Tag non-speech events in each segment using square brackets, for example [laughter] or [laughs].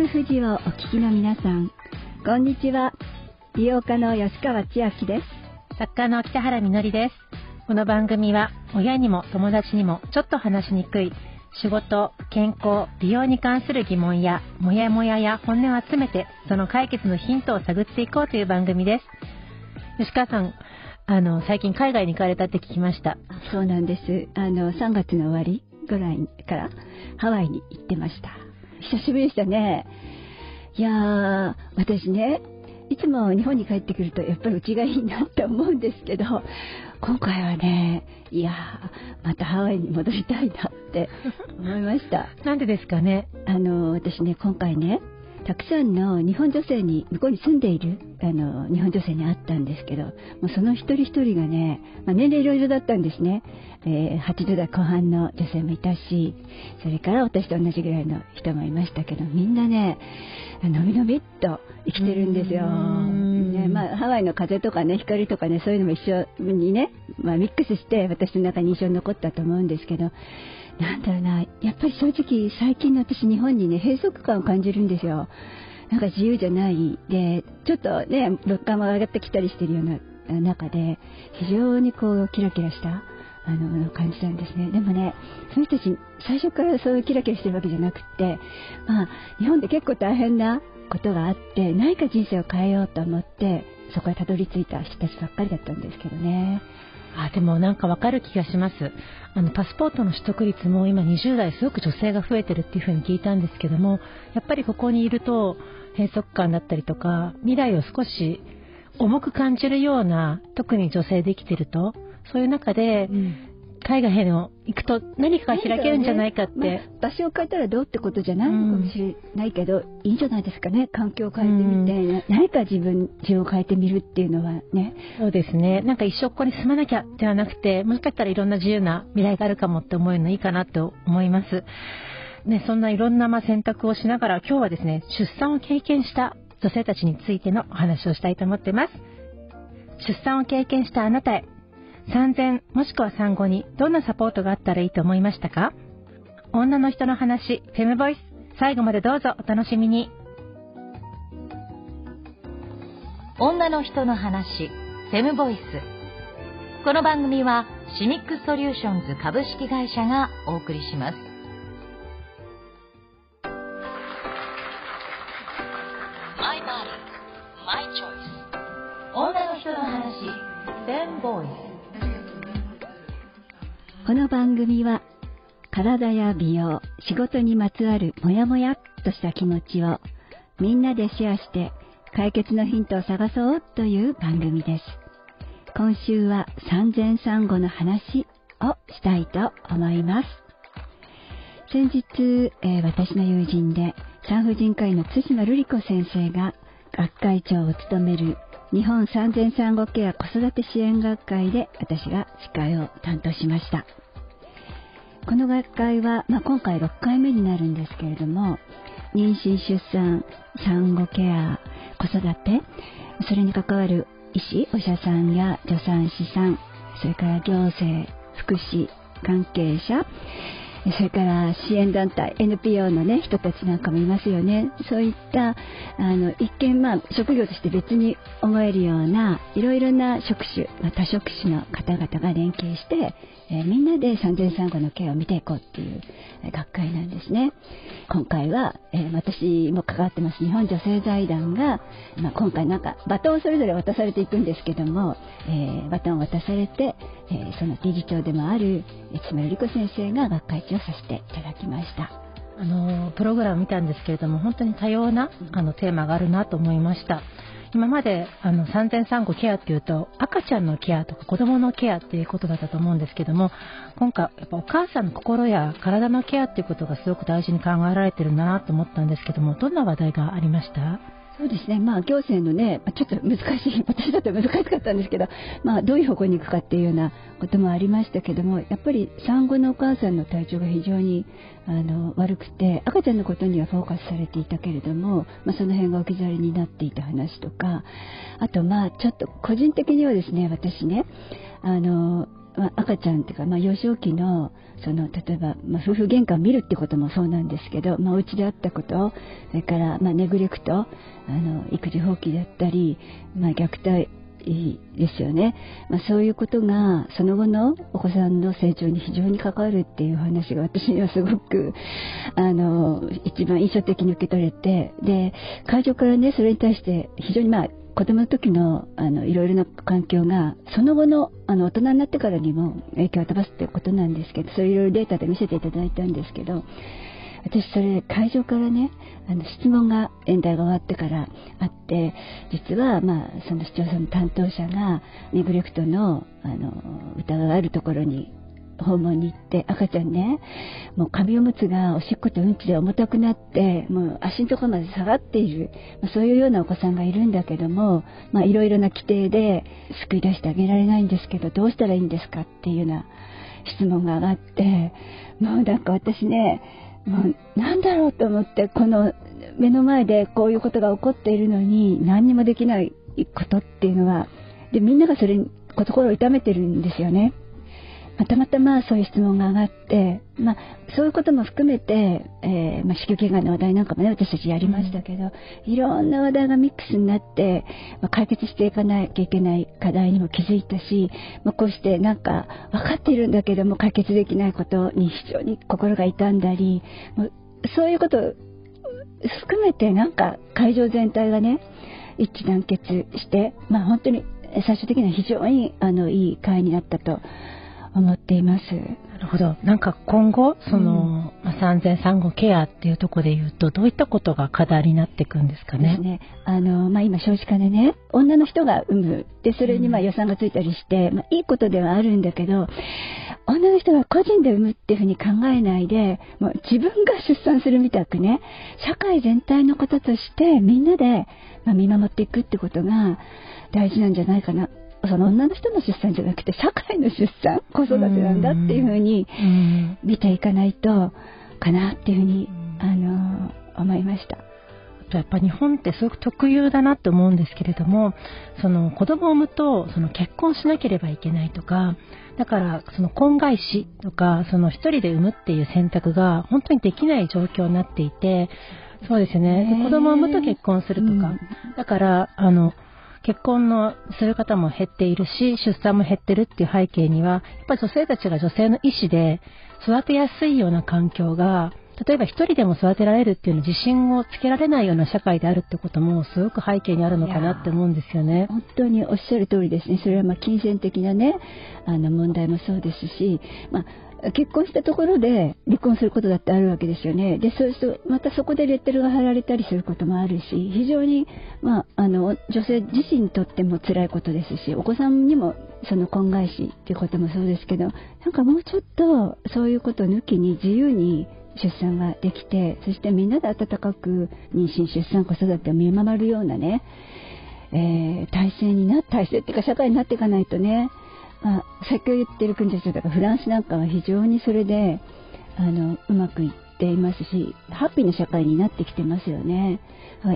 FM 富士をお聞きの皆さん、こんにちは。美容家の吉川千秋です。作家の北原みのりです。この番組は親にも友達にもちょっと話しにくい仕事、健康、美容に関する疑問やモヤモヤや本音を集めてその解決のヒントを探っていこうという番組です。吉川さん、あの、最近海外に行かれたって聞きました。そうなんです。あの、3月の終わりぐらいからハワイに行ってました。久しぶりでしたね。いやー、私ね、いつも日本に帰ってくるとやっぱりうちがいいなって思うんですけど今回はねいやまたハワイに戻りたいなって思いました [laughs] なんでですかね？あの私ね今回ねたくさんの日本女性に向こうに住んでいるあの日本女性に会ったんですけどもうその一人一人がね、まあ、年齢いろいろだったんですね、えー、80代後半の女性もいたしそれから私と同じぐらいの人もいましたけどみんなねのびのびっと生きてるんですよ、ねまあ、ハワイの風とかね光とかねそういうのも一緒にね、まあ、ミックスして私の中に印象に残ったと思うんですけどなんだろうな、やっぱり正直最近の私日本にね、閉塞感を感じるんですよ。なんか自由じゃない。で、ちょっとね、物価も上がってきたりしてるような中で、非常にこう、キラキラした、あの、感じたんですね。でもね、その人たち、最初からそういうキラキラしてるわけじゃなくって、まあ、日本で結構大変なことがあって、何か人生を変えようと思って、そこへたどり着いた人たちばっかりだったんですけどね。あでもなんかわかる気がします。あのパスポートの取得率も今20代すごく女性が増えてるっていうふうに聞いたんですけどもやっぱりここにいると閉塞感だったりとか未来を少し重く感じるような特に女性できてるとそういう中で、うん、海外への行くと何かが開けるんじゃないかって、ねまあ、場所を変えたらどうってことじゃないのかもしれないけど、うん、いいんじゃないですかね環境を変えてみて、うん、何か自分自分を変えてみるっていうのはね。そうですね。なんか一生ここに住まなきゃではなくてもしかしたらいろんな自由な未来があるかもって思うのいいかなと思います。ね、そんないろんなま選択をしながら今日はですね出産を経験した女性たちについてのお話をしたいと思ってます。出産を経験したあなたへ産前もしくは産後にどんなサポートがあったらいいと思いましたか？女の人の話、フェムボイス、最後までどうぞお楽しみに。女の人の話、フェムボイス。この番組はシミックソリューションズ株式会社がお送りします。マイバディ、マイチョイス。女の人の話、フェムボイス。この番組は体や美容、仕事にまつわるモヤモヤっとした気持ちをみんなでシェアして解決のヒントを探そうという番組です。今週は産前産後の話をしたいと思います。先日、えー、私の友人で産婦人科医の津島瑠璃子先生が学会長を務める日本産前産後ケア子育て支援学会で私が司会を担当しました。この学会は、まあ、今回6回目になるんですけれども、妊娠、出産、産後ケア、子育て、それに関わる医師、お医者さんや助産師さん、それから行政、福祉関係者、それから支援団体 NPO の、ね、人たちなんかもいますよね。そういったあの一見、まあ、職業として別に思えるようないろいろな職種、まあ、多職種の方々が連携して、えー、みんなで産前産後のケアを見ていこうっていう学会なんですね。今回は、えー、私も関わってます日本女性財団が、まあ、今回なんかバトンをそれぞれ渡されていくんですけども、えー、バトンを渡されて、えその理事長でもある津村理子先生が学会長をさせていただきました。あのプログラム見たんですけれども本当に多様なあのテーマがあるなと思いました。今まであの産前産後ケアっていうと赤ちゃんのケアとか子供のケアっていうことだったと思うんですけども今回やっぱお母さんの心や体のケアっていうことがすごく大事に考えられてるんだなと思ったんですけどもどんな話題がありました？そうですね、まあ、行政のね、ちょっと難しい、[laughs] 私だって難しかったんですけど、まあ、どういう方向に行くかっていうようなこともありましたけども、やっぱり産後のお母さんの体調が非常にあの悪くて、赤ちゃんのことにはフォーカスされていたけれども、まあ、その辺が置き去りになっていた話とか、あと、まあ、ちょっと個人的にはですね、私ね、あのまあ、赤ちゃんっていうか、まあ、幼少期のその例えば、まあ、夫婦喧嘩を見るってこともそうなんですけど、まあ、お家であったことそれから、ま、ネグレクトあの育児放棄だったり、ま、虐待いいですよね、まあ、そういうことがその後のお子さんの成長に非常に関わるっていう話が私にはすごくあの一番印象的に受け取れてで会場からねそれに対して非常にまあ子供の時のあのいろいろな環境がその後のあの大人になってからにも影響を及ぼすってことなんですけどそれいろいろデータで見せていただいたんですけど私それ会場からねあの質問が演題が終わってからあって実はまあその視聴者の担当者がネグレクトのあの疑いがあるところに訪問に行って赤ちゃんねもう紙おむつがおしっことうんちで重たくなってもう足のところまで下がっている、まあ、そういうようなお子さんがいるんだけどもいろいろな規定で救い出してあげられないんですけどどうしたらいいんですかっていうような質問が上がってもうなんか私ねもうなんだろうと思ってこの目の前でこういうことが起こっているのに何にもできないことっていうのはでみんながそれに心を痛めてるんですよね。またまたまそういう質問が上がって、まあ、そういうことも含めて、えー、まあ、子宮頸がんの話題なんかもね私たちやりましたけど、うん、いろんな話題がミックスになって、まあ、解決していかなきゃいけない課題にも気づいたし、まこうしてなんか分かっているんだけども解決できないことに非常に心が痛んだりそういうことを含めてなんか会場全体がね一致団結して、まあ、本当に最終的には非常にあのいい会になったと思っています。なるほど。なんか今後、その、うん、まあ、産前産後ケアっていうところで言うと、どういったことが課題になっていくんですかね？ですね。あの、まあ、今少子化でね、女の人が産む。で、それにまあ予算がついたりして、うん、まあ、いいことではあるんだけど、女の人が個人で産むっていうふうに考えないで、もう自分が出産するみたくね、社会全体のこととしてみんなで、まあ、見守っていくってことが大事なんじゃないかなその女の人の出産じゃなくて社会の出産子育てなんだっていうふうに見ていかないとかなっていうふうにあの思いました。やっぱ日本ってすごく特有だなって思うんですけれどもその子供を産むとその結婚しなければいけないとかだからその婚外子とかその一人で産むっていう選択が本当にできない状況になっていてそうですよね。子供を産むと結婚するとか、だからあの結婚のする方も減っているし、出産も減ってるっていう背景には、やっぱり女性たちが女性の意思で育てやすいような環境が、例えば一人でも育てられるっていうの自信をつけられないような社会であるってこともすごく背景にあるのかなって思うんですよね。本当におっしゃる通りですね。それはまあ金銭的なね、あの問題もそうですし、まあ結婚したところで離婚することだってあるわけですよね。で、そうすると、またそこでレッテルが貼られたりすることもあるし、非常に、まあ、あの、女性自身にとっても辛いことですし、お子さんにもその婚外子っていうこともそうですけど、なんかもうちょっとそういうこと抜きに自由に出産ができて、そしてみんなで温かく妊娠、出産、子育てを見守るようなね、えー、体制にな、体制っていうか社会になっていかないとね、まあ、先ほど言ってる国たちだからフランスなんかは非常にそれであのうまくいっていますしハッピーな社会になってきてますよね。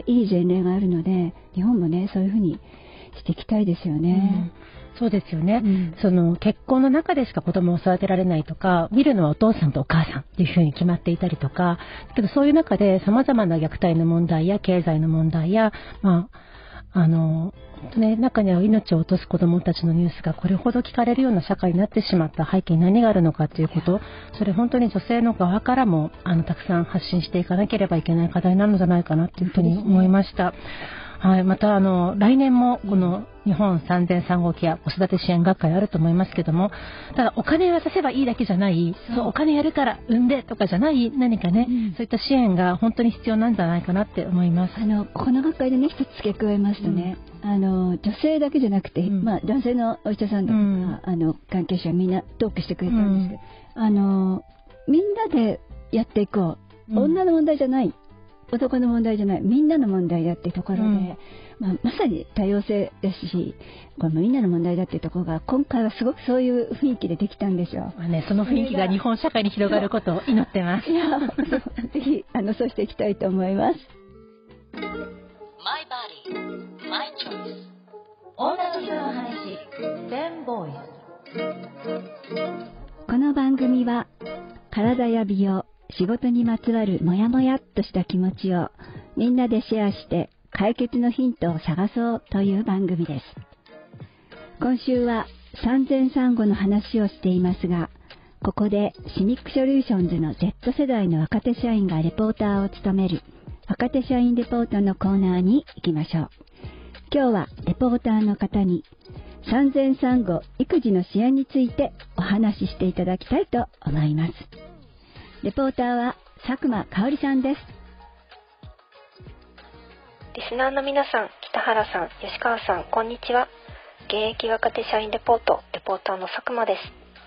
いい前例があるので日本もねそういうふうにしていきたいですよね。うん、そうですよね、うん、その結婚の中でしか子供を育てられないとか見るのはお父さんとお母さんっていうふうに決まっていたりとかけどそういう中で様々な虐待の問題や経済の問題や、まあ、あの本当ね、中には命を落とす子どもたちのニュースがこれほど聞かれるような社会になってしまった背景に何があるのかということ、それ本当に女性の側からもあのたくさん発信していかなければいけない課題なのではないかなというふうに思いました。はい、またあの来年もこの日本産前産後ケア子育て支援学会あると思いますけどもただお金を渡せばいいだけじゃないそう。お金やるから産んでとかじゃない何かね、うん、そういった支援が本当に必要なんじゃないかなって思います。あのこの学会でね一つ付け加えますとね、うん、あの女性だけじゃなくて、うん、まあ、男性のお医者さんとか、あの関係者みんなトークしてくれたんですけど、あのみんなでやっていこう、女の問題じゃない男の問題じゃないみんなの問題だっていうところで、うん、まあ、まさに多様性ですしこのみんなの問題だっていうところが今回はすごくそういう雰囲気でできたんですよ。まあね、その雰囲気が日本社会に広がることを祈ってます。いや [laughs] ぜひあのそうしていきたいと思います。マイバディ、マイチョイス。女の人の話、10ボーイス。この番組は体や美容仕事にまつわるモヤモヤっとした気持ちをみんなでシェアして解決のヒントを探そうという番組です。今週は産前産後の話をしていますがここでシニックソリューションズの Z 世代の若手社員がレポーターを務める若手社員レポートのコーナーに行きましょう。今日はレポーターの方に産前産後育児の支援についてお話ししていただきたいと思います。レポーターは佐久間香織さんですリスナーの皆さん、北原さん、吉川さん、こんにちは。現役若手社員レポート、レポーターの佐久間です。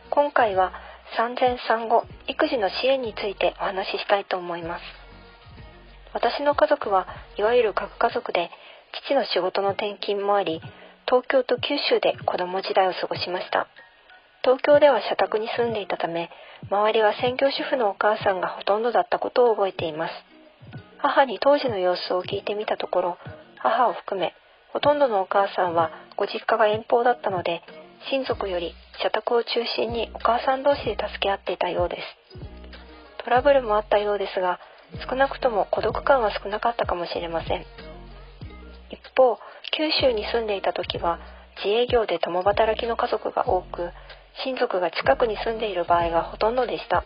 今回は産前産後、育児の支援についてお話ししたいと思います。私の家族はいわゆる核家族で、父の仕事の転勤もあり、東京と九州で子供時代を過ごしました。東京では社宅に住んでいたため、周りは専業主婦のお母さんがほとんどだったことを覚えています。母に当時の様子を聞いてみたところ、母を含め、ほとんどのお母さんはご実家が遠方だったので、親族より社宅を中心にお母さん同士で助け合っていたようです。トラブルもあったようですが、少なくとも孤独感は少なかったかもしれません。一方、九州に住んでいた時は、自営業で共働きの家族が多く、親族が近くに住んでいる場合がほとんどでした。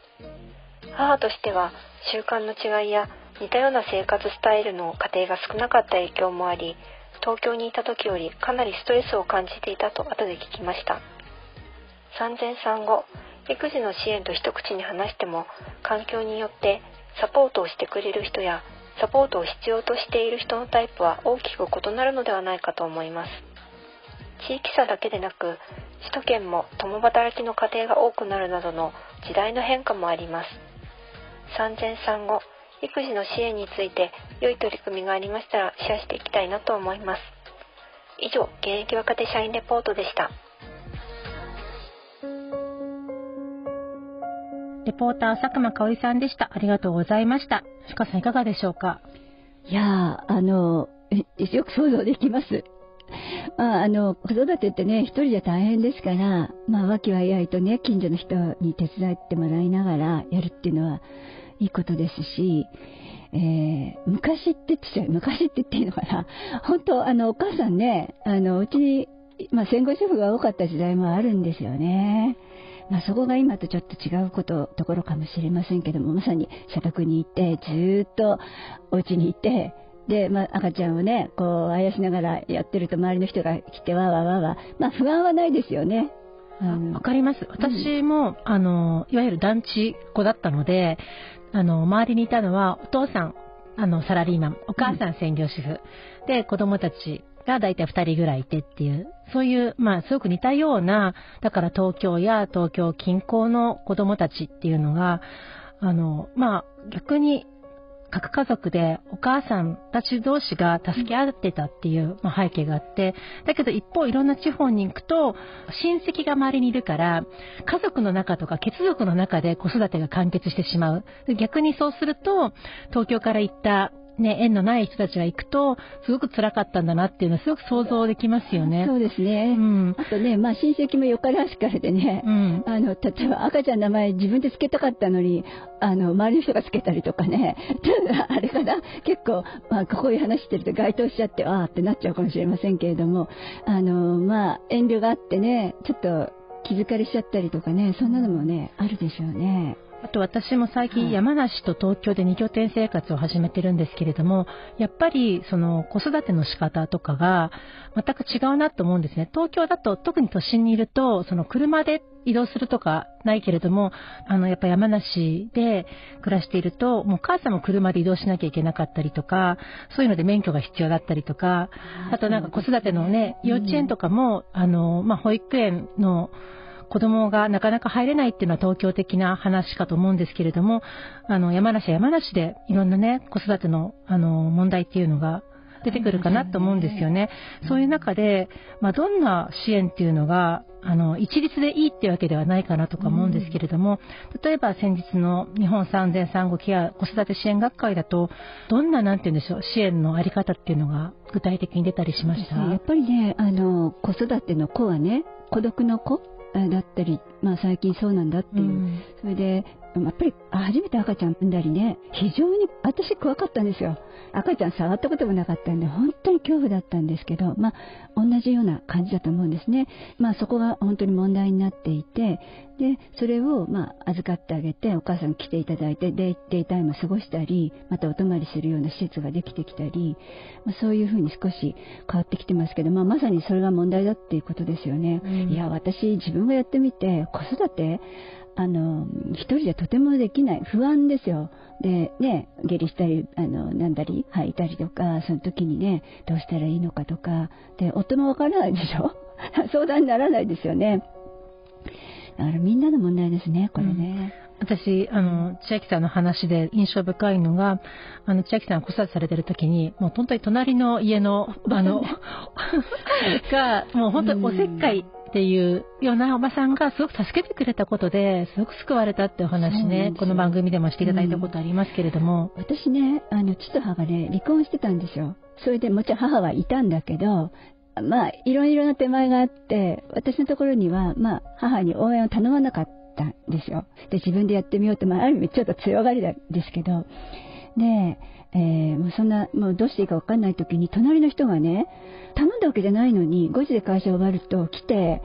母としては、習慣の違いや似たような生活スタイルの家庭が少なかった影響もあり、東京にいた時よりかなりストレスを感じていたと後で聞きました。産前産後、育児の支援と一口に話しても、環境によってサポートをしてくれる人やサポートを必要としている人のタイプは大きく異なるのではないかと思います。地域差だけでなく、首都圏も共働きの家庭が多くなるなどの時代の変化もあります。産前産後、育児の支援について良い取り組みがありましたらシェアしていきたいなと思います。以上、現役若手社員レポートでした。レポーター佐久間香織さんでした。ありがとうございました。鹿さんいかがでしょうか？いやあの、よく想像できます。まあ、あの、子育てってね、一人じゃ大変ですから、まあ、和気わいあいとね、近所の人に手伝ってもらいながらやるっていうのは、いいことですし、えー、昔って言ってた昔って言っていいのかな。本当、あの、お母さんね、あの、うちに、まあ、戦後主婦が多かった時代もあるんですよね。まあ、そこが今とちょっと違うこと、ところかもしれませんけども、まさに社宅に行って、ずっとお家にいて、で、まあ、赤ちゃんをね、こう、あやしながらやってると周りの人が来て、わわわわ、まあ、不安はないですよね。わかります。私も、うん、あの、いわゆる団地子だったので、あの、周りにいたのは、お父さん、あの、サラリーマン、お母さん専業主婦、うん、で、子供たちが大体2人ぐらいいてっていう、そういう、まあ、すごく似たような、だから東京や東京近郊の子供たちっていうのが、あの、まあ、逆に核家族でお母さんたち同士が助け合ってたっていう、まあ、背景があって、だけど一方いろんな地方に行くと、親戚が周りにいるから、家族の中とか血族の中で子育てが完結してしまう。逆にそうすると、東京から行ったね、縁のない人たちが行くと、すごく辛かったんだなっていうのはすごく想像できますよね。そうですね。うん、あとね、まあ親戚もよからしからでね、うん、あの、例えば赤ちゃんの名前自分で付けたかったのに、あの、周りの人が付けたりとかね、[laughs] あれかな、結構、まあこういう話してると該当しちゃって、ああってなっちゃうかもしれませんけれども、あの、まあ遠慮があってね、ちょっと気疲れしちゃったりとかね、そんなのもね、あるでしょうね。あと私も最近山梨と東京で2拠点生活を始めてるんですけれども、やっぱりその子育ての仕方とかが全く違うなと思うんですね。東京だと特に都心にいると、その車で移動するとかないけれども、あの、やっぱ山梨で暮らしていると、もう母さんも車で移動しなきゃいけなかったりとか、そういうので免許が必要だったりとか、あとなんか子育てのね、幼稚園とかも、あの、まあ、保育園の、子供がなかなか入れないっていうのは東京的な話かと思うんですけれども、あの、山梨は山梨でいろんなね、子育ての、あの、問題っていうのが出てくるかなと思うんですよね。そういう中で、まあ、どんな支援っていうのが、あの、一律でいいっていうわけではないかなとか思うんですけれども、例えば先日の日本産前産後ケア子育て支援学会だと、どんな、なんて言うんでしょう、支援のあり方っていうのが具体的に出たりしました？やっぱりね、あの、子育ての子はね、孤独の子だったり、まあ、最近そうなんだっていう、うん、それでやっぱり初めて赤ちゃん産んだりね非常に私怖かったんですよ。赤ちゃん触ったこともなかったんで本当に恐怖だったんですけどまあ同じような感じだと思うんですね。まあそこが本当に問題になっていてでそれをまあ預かってあげてお母さん来ていただいてデイタイムを過ごしたりまたお泊まりするような施設ができてきたり、まあ、そういうふうに少し変わってきてますけど、まあ、まさにそれが問題だっていうことですよね、うん、いや私自分がやってみて子育てあの一人でとてもできない不安ですよ。でね下痢したりあのなんだり吐いたりとかその時にねどうしたらいいのかとか。で夫もわからないでしょ？[laughs] 相談にならないですよね。だからみんなの問題ですねこれね、うん、私、あの、千秋さんの話で印象深いのが、あの、千秋さんが子育てされてる時に、もう本当に隣の家の、あの、[laughs] が、もう本当におせっかいっていうようなおばさんがすごく助けてくれたことですごく救われたってお話ねこの番組でもしていただいたことありますけれども、うん、私ねあの父と母がね離婚してたんですよ。それでもちろん母はいたんだけどまあいろいろな手前があって私のところにはまあ母に応援を頼まなかったんですよ。で自分でやってみようと、まあ、ある意味ちょっと強がりなんですけど。でえー、もうそんな、もうどうしていいか分かんない時に、隣の人がね、頼んだわけじゃないのに、5時で会社終わると来て、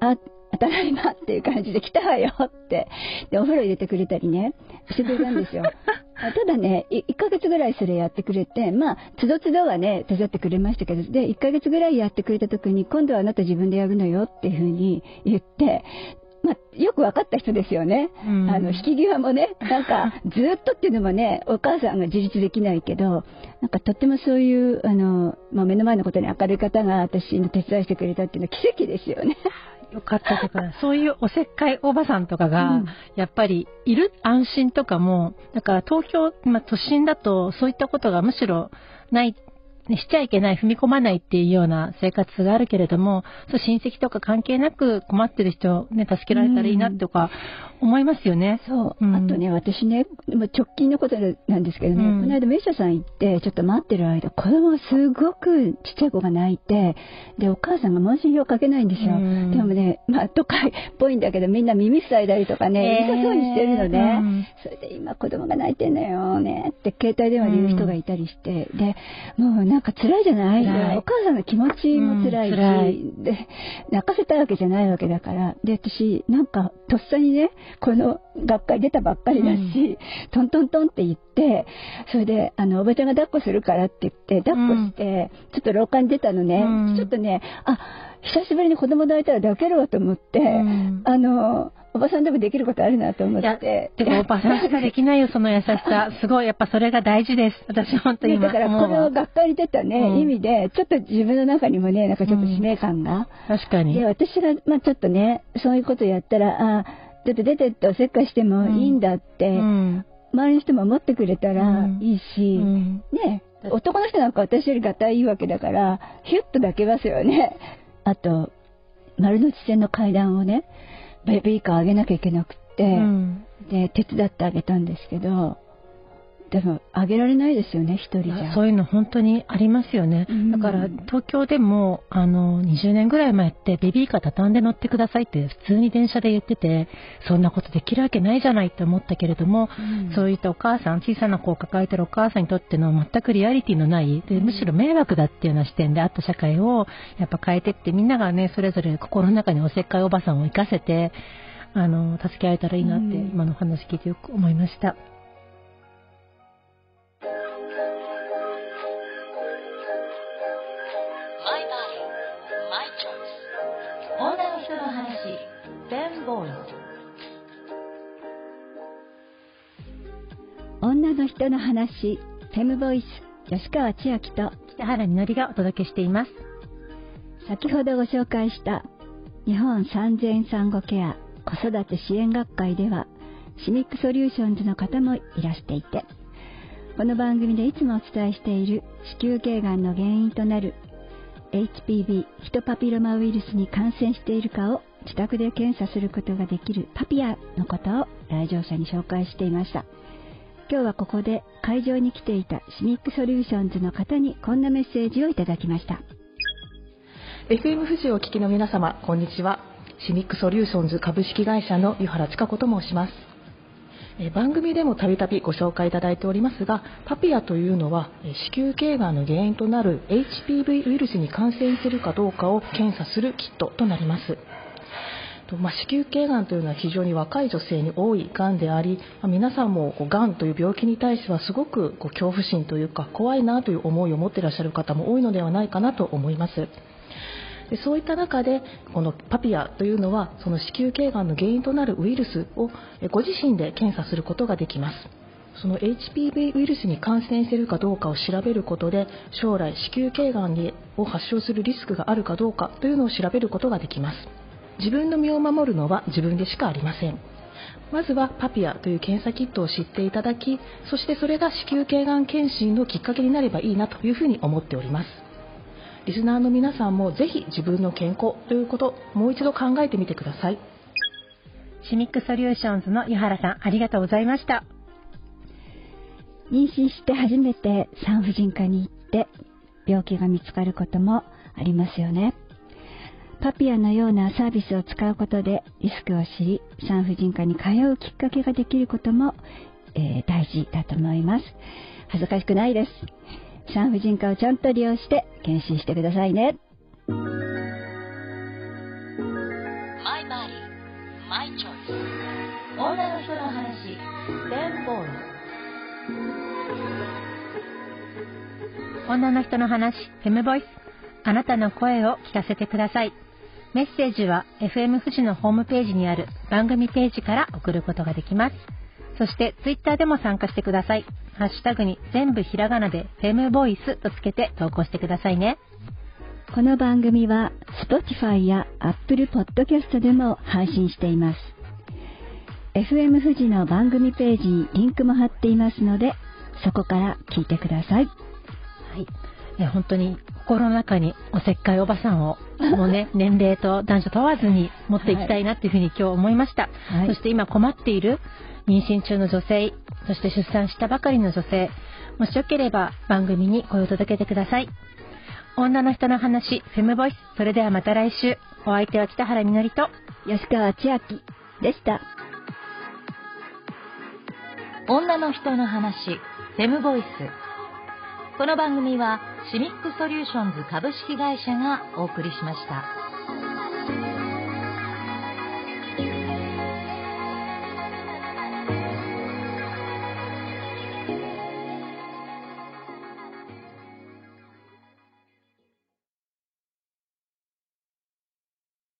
あ、ただいまっていう感じで来たわよって、で、お風呂入れてくれたりね、してくれたんですよ。[laughs] ただね、1ヶ月ぐらいそれやってくれて、まあ、つどつどはね、手伝ってくれましたけど、で、1ヶ月ぐらいやってくれた時に、今度はあなた自分でやるのよっていうふうに言って、まあ、よく分かった人ですよね、うん、あの引き際もね、なんか [laughs] ずっとっていうのもね、お母さんが自立できないけど、なんかとってもそういうあの、まあ、目の前のことに明るい方が私の手伝いしてくれたっていうのは奇跡ですよね。[laughs] よかったとか、そういうおせっかいおばさんとかが、やっぱりいる安心とかも、だから東京、まあ、都心だとそういったことがむしろないね、しちゃいけない、踏み込まないっていうような生活があるけれども、そう親戚とか関係なく困ってる人ね、助けられたらいいなとか思いますよね。そう。うん、あとね、私ね、直近のことなんですけどね、うん、この間、名車さん行って、ちょっと待ってる間、子供がすごくちっちゃい子が泣いて、で、お母さんが問診票かけないんですよ。うん、でもね、まあ、都会っぽいんだけど、みんな耳塞いだりとかね、痛そうにしてるのね。それで今子供が泣いてんのよね、って携帯電話で言う人がいたりして、で、もうなんか辛いじゃない、お母さんの気持ちも辛いし、うん、で、泣かせたわけじゃないわけだから、で、私、なんか、とっさにね、この学会出たばっかりだし、うん、トントントンって言って、それで、あの、おばちゃんが抱っこするからって言って、抱っこして、ちょっと廊下に出たのね、ちょっとね、あ、久しぶりに子供抱いたら抱けるわと思って、あの、おばさんでもできることあるなと思って。でもおばさんしかできないよ、その優しさ。すごい、やっぱそれが大事です。私本当にだからこの学会に出たね、うん、意味で、ちょっと自分の中にもね、なんかちょっと使命感が。うん、確かに。で、私が、まあちょっとね、そういうことやったら、あちょっと出てっておせっかいしてもいいんだって、うん、周りの人も思ってくれたらいいし、ね、男の人なんか私よりがたいいわけだから、ヒュッと抱けますよね。あと、丸の内線の階段をね、ベビーカーあげなきゃいけなくって、うん、で手伝ってあげたんですけどでもあげられないですよね一人じゃ。そういうの本当にありますよね、うん、だから東京でもあの20年ぐらい前ってベビーカー畳んで乗ってくださいって普通に電車で言っててそんなことできるわけないじゃないって思ったけれども、うん、そういったお母さん小さな子を抱えてるお母さんにとっての全くリアリティのないでむしろ迷惑だっていうような視点であった社会をやっぱ変えてってみんながねそれぞれ心の中におせっかいおばさんを生かせてあの助け合えたらいいなって今の話聞いてよく思いました。女の人の話、フェムボイス、吉川千秋と北原みのりがお届けしています。先ほどご紹介した日本産前産後ケア子育て支援学会ではシミックソリューションズの方もいらしていてこの番組でいつもお伝えしている子宮頸がんの原因となる HPV ヒトパピロマウイルスに感染しているかを自宅で検査することができるパピアのことを来場者に紹介していました今日はここで会場に来ていたシミックソリューションズの方にこんなメッセージをいただきました。FM 富士をお聞きの皆様こんにちは。シミックソリューションズ株式会社の湯原千佳子と申します。番組でもたびたびご紹介いただいておりますがパピアというのは子宮頸がんの原因となる HPV ウイルスに感染しているかどうかを検査するキットとなります。まあ、子宮頸がんというのは非常に若い女性に多いがんであり、まあ、皆さんもがんという病気に対してはすごくこう恐怖心というか怖いなという思いを持っていらっしゃる方も多いのではないかなと思います。でそういった中でこのパピアというのはその子宮頸がんの原因となるウイルスをご自身で検査することができますその HPV ウイルスに感染しているかどうかを調べることで将来子宮頸がんを発症するリスクがあるかどうかというのを調べることができます自分の身を守るのは自分でしかありません。まずはパピアという検査キットを知っていただきそしてそれが子宮頸がん検診のきっかけになればいいなというふうに思っております。リスナーの皆さんもぜひ自分の健康ということもう一度考えてみてください。シミックソリューションズの湯原さんありがとうございました。妊娠して初めて産婦人科に行って病気が見つかることもありますよねパピアのようなサービスを使うことでリスクを知り産婦人科に通うきっかけができることも、えー、大事だと思います恥ずかしくないです産婦人科をちゃんと利用して検診してくださいね。女の人の話、ンボーイ女の人の話、フェムボイス。あなたの声を聞かせてください。メッセージは FM 富士のホームページにある番組ページから送ることができます。そしてツイッターでも参加してください。ハッシュタグに全部ひらがなでフェムボイスとつけて投稿してくださいね。この番組は Spotify や Apple Podcast でも配信しています。FM 富士の番組ページにリンクも貼っていますので、そこから聞いてください。はい。え本当に心の中におせっかいおばさんを、[laughs] もうね、年齢と男女問わずに持っていきたいなっていうふうに今日思いました。はい、そして今困っている妊娠中の女性、そして出産したばかりの女性、もしよければ番組に声を届けてください。女の人の話、フェムボイス。それではまた来週。お相手は北原みのりと吉川千秋でした。女の人の話、フェムボイス。この番組はシミックソリューションズ株式会社がお送りしました。